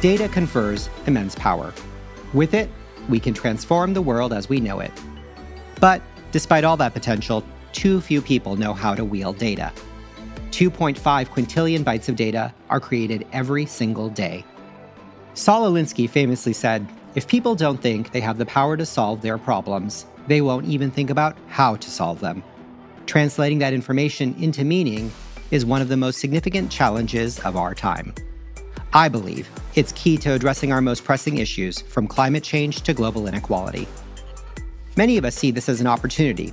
Data confers immense power. With it, we can transform the world as we know it. But despite all that potential, too few people know how to wield data. 2.5 quintillion bytes of data are created every single day. Saul Alinsky famously said, If people don't think they have the power to solve their problems, they won't even think about how to solve them. Translating that information into meaning is one of the most significant challenges of our time. I believe it's key to addressing our most pressing issues, from climate change to global inequality. Many of us see this as an opportunity.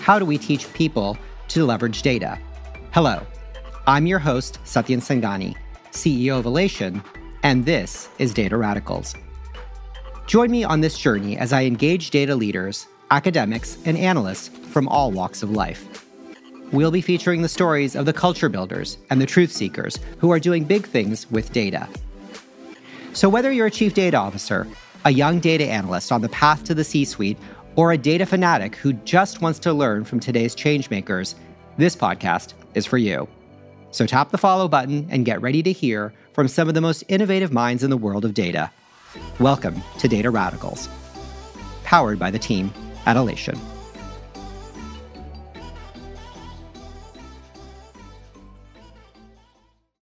How do we teach people to leverage data? Hello, I'm your host, Satyen Sangani, CEO of Alation, and this is Data Radicals. Join me on this journey as I engage data leaders, academics, and analysts from all walks of life. We'll be featuring the stories of the culture builders and the truth seekers who are doing big things with data. So, whether you're a chief data officer, a young data analyst on the path to the C suite, or a data fanatic who just wants to learn from today's changemakers, this podcast is for you. So, tap the follow button and get ready to hear from some of the most innovative minds in the world of data. Welcome to Data Radicals, powered by the team at Alation.